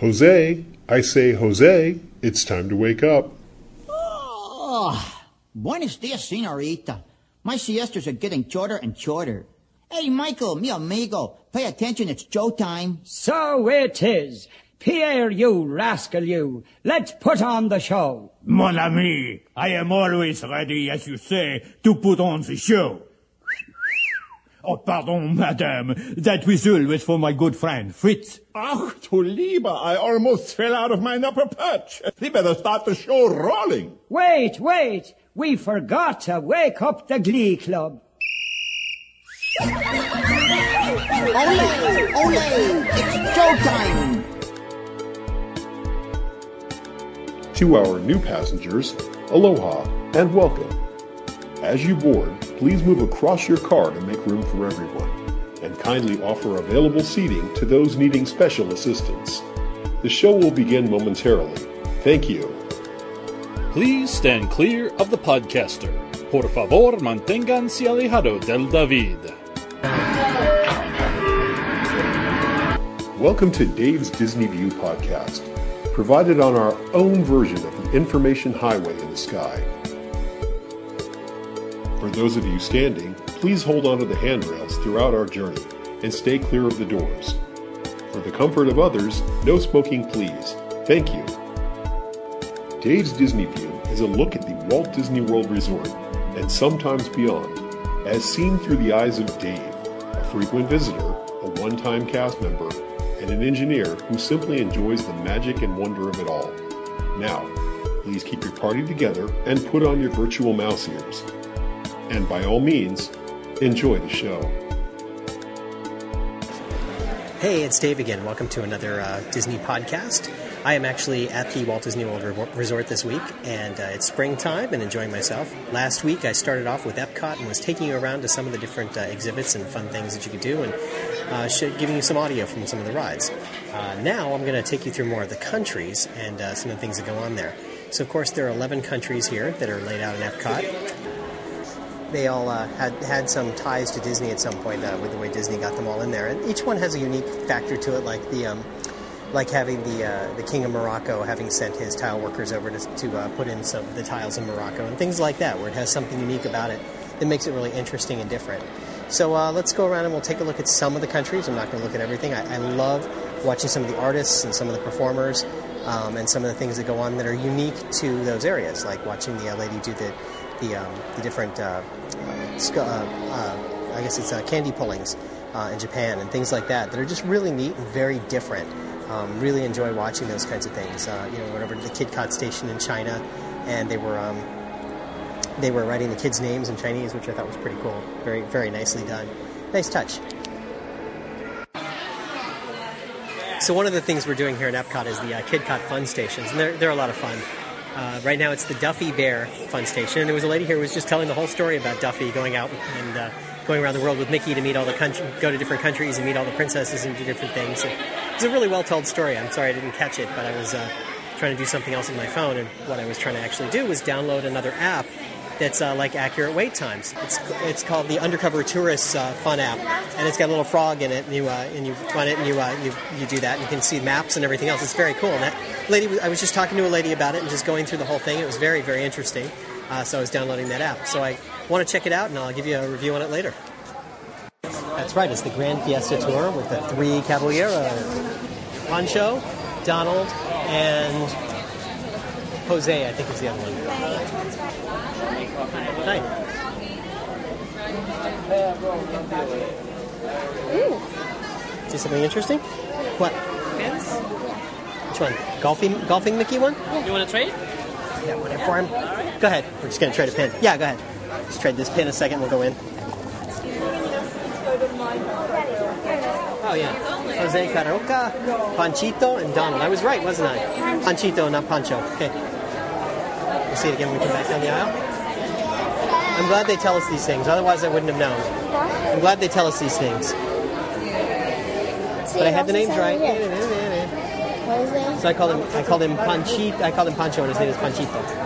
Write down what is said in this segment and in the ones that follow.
Jose, I say, Jose, it's time to wake up. Oh, buenos dias, senorita. My siestas are getting shorter and shorter. Hey, Michael, mi amigo, pay attention, it's Joe time. So it is. Pierre, you rascal, you. Let's put on the show. Mon ami, I am always ready, as you say, to put on the show. Oh, pardon, madame. That whistle was for my good friend, Fritz. Ach, du lieber, I almost fell out of my upper perch. We better start the show rolling. Wait, wait. We forgot to wake up the Glee Club. Ole, ole, it's Joe time. To our new passengers, aloha and welcome. As you board, please move across your car to make room for everyone, and kindly offer available seating to those needing special assistance. The show will begin momentarily. Thank you. Please stand clear of the podcaster. Por favor, manténganse alejado del David. Welcome to Dave's Disney View podcast, provided on our own version of the information highway in the sky. For those of you standing, please hold onto the handrails throughout our journey and stay clear of the doors. For the comfort of others, no smoking please. Thank you. Dave's Disney View is a look at the Walt Disney World Resort and sometimes beyond, as seen through the eyes of Dave, a frequent visitor, a one time cast member, and an engineer who simply enjoys the magic and wonder of it all. Now, please keep your party together and put on your virtual mouse ears. And by all means, enjoy the show. Hey, it's Dave again. Welcome to another uh, Disney podcast. I am actually at the Walt Disney World Resort this week, and uh, it's springtime and enjoying myself. Last week, I started off with Epcot and was taking you around to some of the different uh, exhibits and fun things that you could do, and uh, giving you some audio from some of the rides. Uh, now, I'm going to take you through more of the countries and uh, some of the things that go on there. So, of course, there are 11 countries here that are laid out in Epcot they all uh, had had some ties to Disney at some point uh, with the way Disney got them all in there, and each one has a unique factor to it, like the um, like having the uh, the King of Morocco having sent his tile workers over to, to uh, put in some of the tiles in Morocco and things like that, where it has something unique about it that makes it really interesting and different. So uh, let's go around and we'll take a look at some of the countries. I'm not going to look at everything. I, I, love watching some of the artists and some of the performers um, and some of the things that go on that are unique to those areas, like watching the uh, lady do the the, um, the different, uh, uh, uh, I guess it's candy pullings in Japan and things like that that are just really neat and very different. Um, really enjoy watching those kinds of things. you know, went over to the KidCot station in China, and they were um, they were writing the kids' names in Chinese, which I thought was pretty cool. Very very nicely done. Nice touch. So one of the things we're doing here in Epcot is the uh, KidCot fun stations, and they're, they're a lot of fun. Uh, right now, it's the Duffy Bear Fun Station, and there was a lady here who was just telling the whole story about Duffy going out and uh, going around the world with Mickey to meet all the country, go to different countries and meet all the princesses and do different things. And it's a really well told story. I'm sorry I didn't catch it, but I was uh, trying to do something else on my phone, and what I was trying to actually do was download another app that's uh, like accurate wait times. It's it's called the Undercover Tourist uh, Fun app, and it's got a little frog in it, and you uh, and you run it, and you uh, you you do that, and you can see maps and everything else. It's very cool. And that lady, I was just talking to a lady about it and just going through the whole thing. It was very very interesting. Uh, so I was downloading that app. So I want to check it out, and I'll give you a review on it later. That's right. It's the Grand Fiesta Tour with the three Caballeros: Pancho, Donald, and Jose. I think is the other one. Hi. Ooh. See something interesting? What? Pins? Which one? Golfing, golfing Mickey one? You want to trade? Yeah, one for him. Go ahead. We're just gonna trade a pin. Yeah, go ahead. Just trade this pin a second. We'll go in. Oh yeah. Jose Carioca, Panchito, and Donald. I was right, wasn't I? Panchito, not Pancho. Okay. We'll see it again when we come back down the aisle. I'm glad they tell us these things. Otherwise, I wouldn't have known. I'm glad they tell us these things. But I had the names right. So I called him. I called him Panchito. I called him Pancho, and his name is Panchito.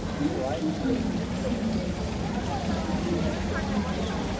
us. Now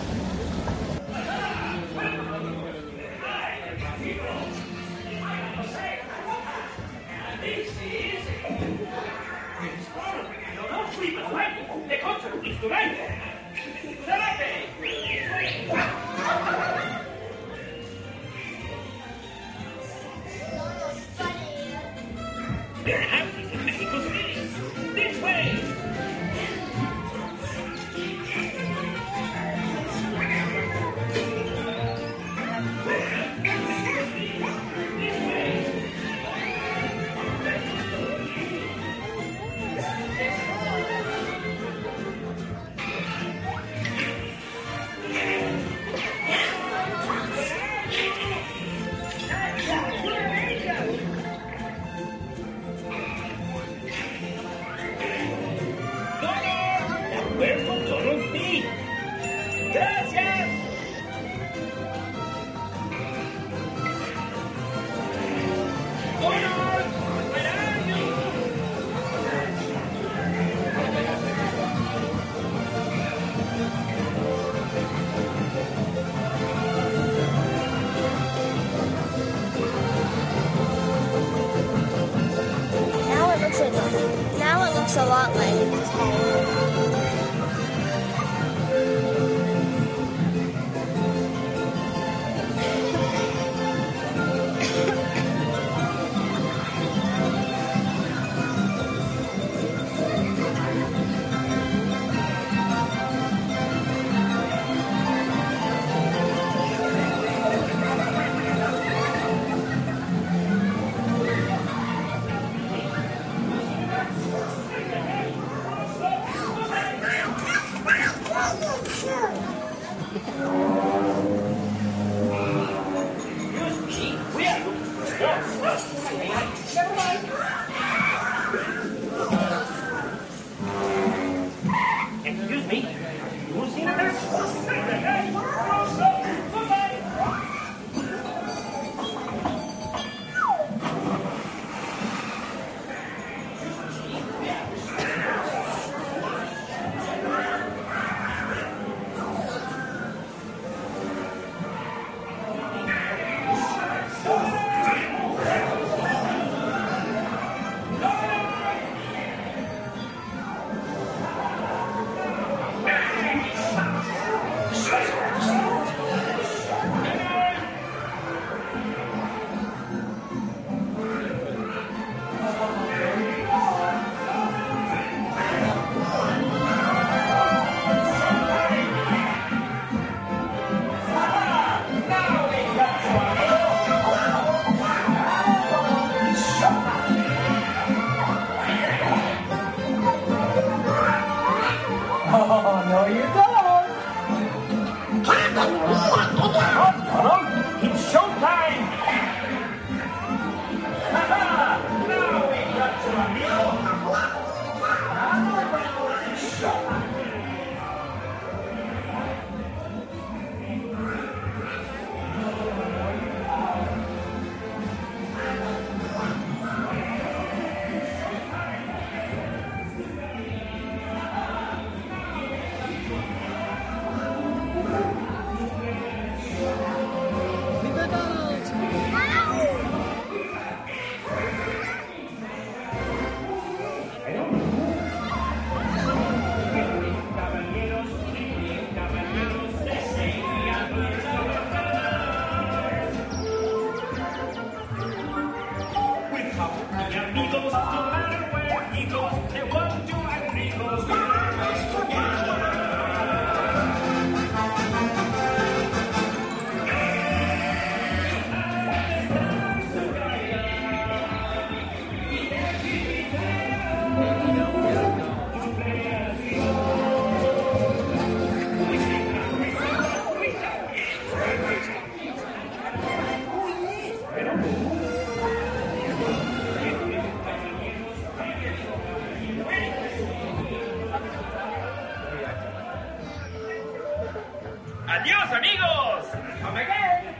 Adios, amigos. Come again.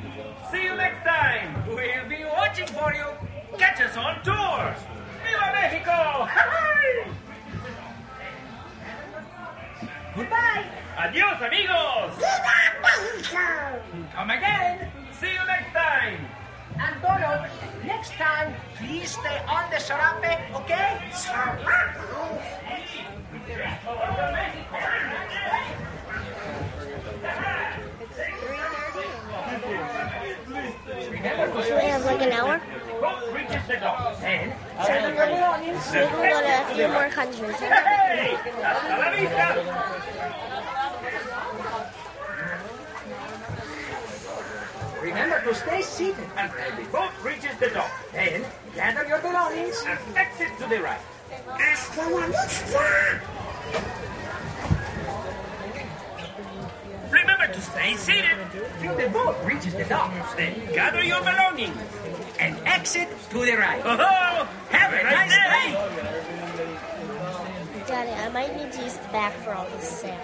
See you next time. We'll be watching for you. Catch us on tour. Viva Mexico! Goodbye. Adios, amigos. Come again. See you next time. And Donald, next time, please stay on the sarape, okay? So we have like an hour? Boat reaches the dock. And So we can go to, we can go to a few more countries. Hey! Hasta la vista! Remember to stay seated until the boat reaches the dock. Then gather your belongings and exit to the right. Hasta la vista! Remember to stay seated till the boat reaches the dock. Then gather your belongings and exit to the right. Oh, have a nice day. Daddy, I might need to use the back for all this sand.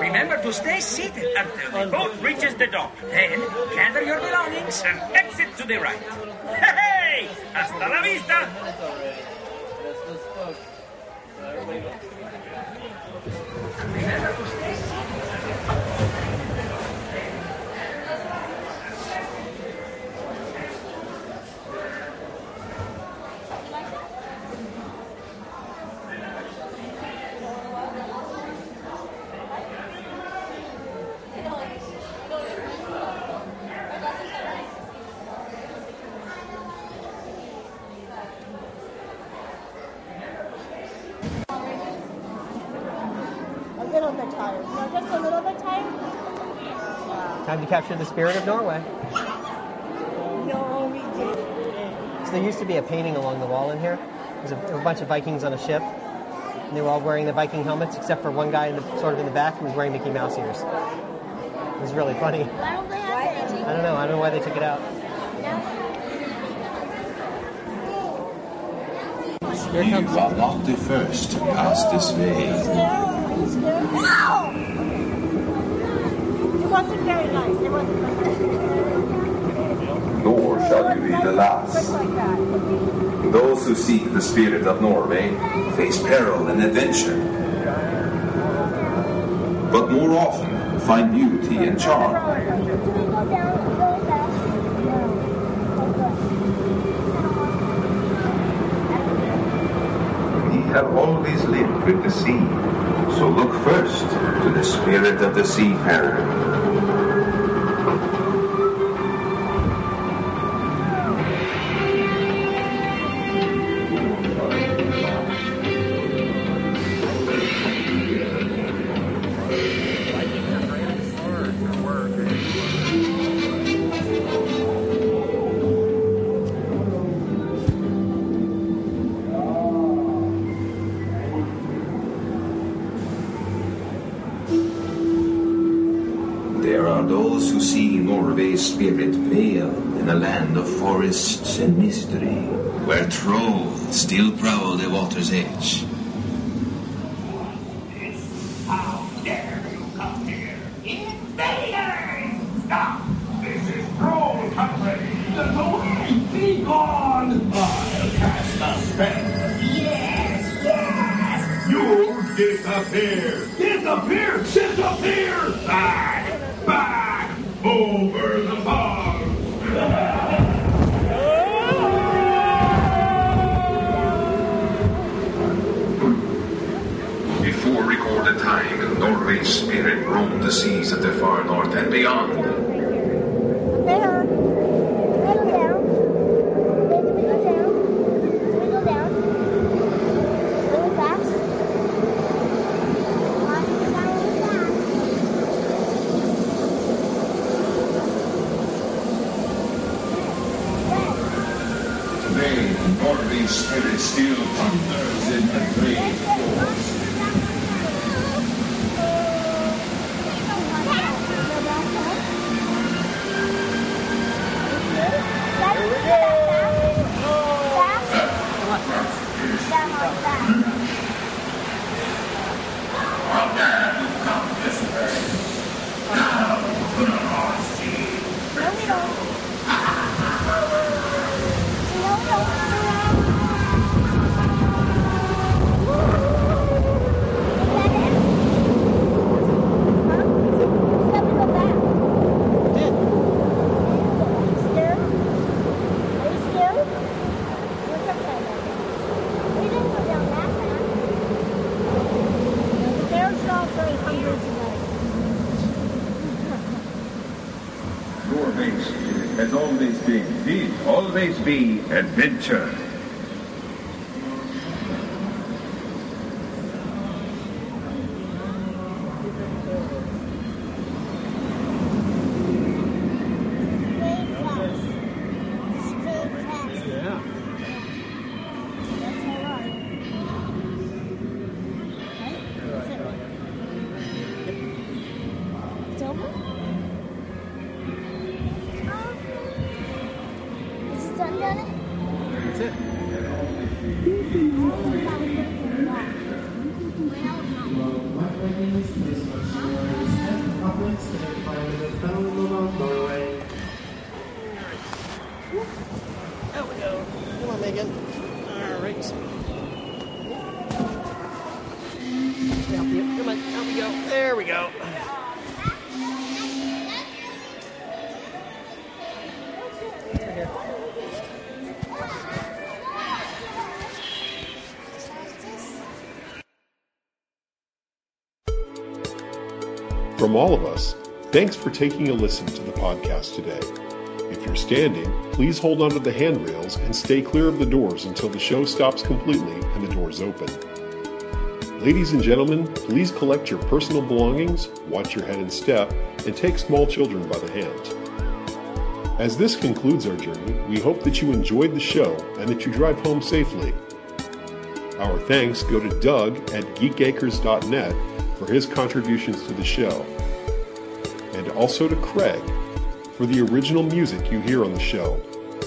Remember to stay seated until the boat reaches the dock. Then gather your belongings and exit to the right. Hey! Hasta la vista! Remember to stay seated. A little bit tired. No, just a little bit tired. Time to capture the spirit of Norway. No, we didn't. So there used to be a painting along the wall in here. There's a, there were a bunch of Vikings on a ship, and they were all wearing the Viking helmets, except for one guy in the, sort of in the back who was wearing Mickey Mouse ears. It was really funny. Why don't they have it? I don't know. I don't know why they took it out. Here You are not the first to pass this way. No! Wasn't very nice. It wasn't nice. Nor shall you be the last. Those who seek the spirit of Norway face peril and adventure. But more often find beauty and charm. Do we go down really fast? We have always lived with the sea. So look first to the spirit of the seafarer. Are those who see Norway's spirit veiled in a land of forests and mystery, where trolls still prowl the water's edge. What is? How dare you come here? Invaders! Now, this is troll country. Get away! Be gone! I'll cast a spell. Yes, yes! You disappear! Disappear! Disappear! Back! Over the bar! Before recorded time, Norway's spirit roamed the seas of the far north and beyond. There. We go down. Then we go down. We go down. Really fast. Watch it down really fast. Today, Norway's spirit still thunders in the great forest. Fast. Down like that. Your base has always been, will always be adventure. Come. All right. Help you. Come on, out we go. There we go. Over here. From all of us, thanks for taking a listen to the podcast today. If you're standing, please hold onto the handrails and stay clear of the doors until the show stops completely and the doors open. Ladies and gentlemen, please collect your personal belongings, watch your head and step, and take small children by the hand. As this concludes our journey, we hope that you enjoyed the show and that you drive home safely. Our thanks go to Doug at geekacres.net for his contributions to the show, and also to Craig for the original music you hear on the show.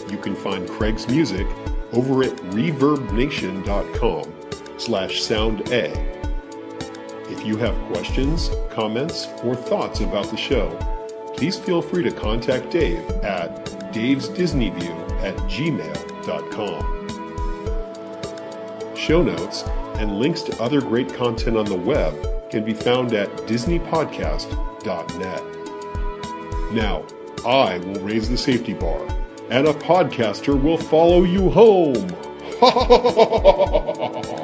You can find Craig's music over at reverbnation.com slash sound A. If you have questions, comments, or thoughts about the show, please feel free to contact Dave at davesdisneyview at gmail.com. Show notes and links to other great content on the web can be found at disneypodcast.net. Now, I will raise the safety bar, and a podcaster will follow you home.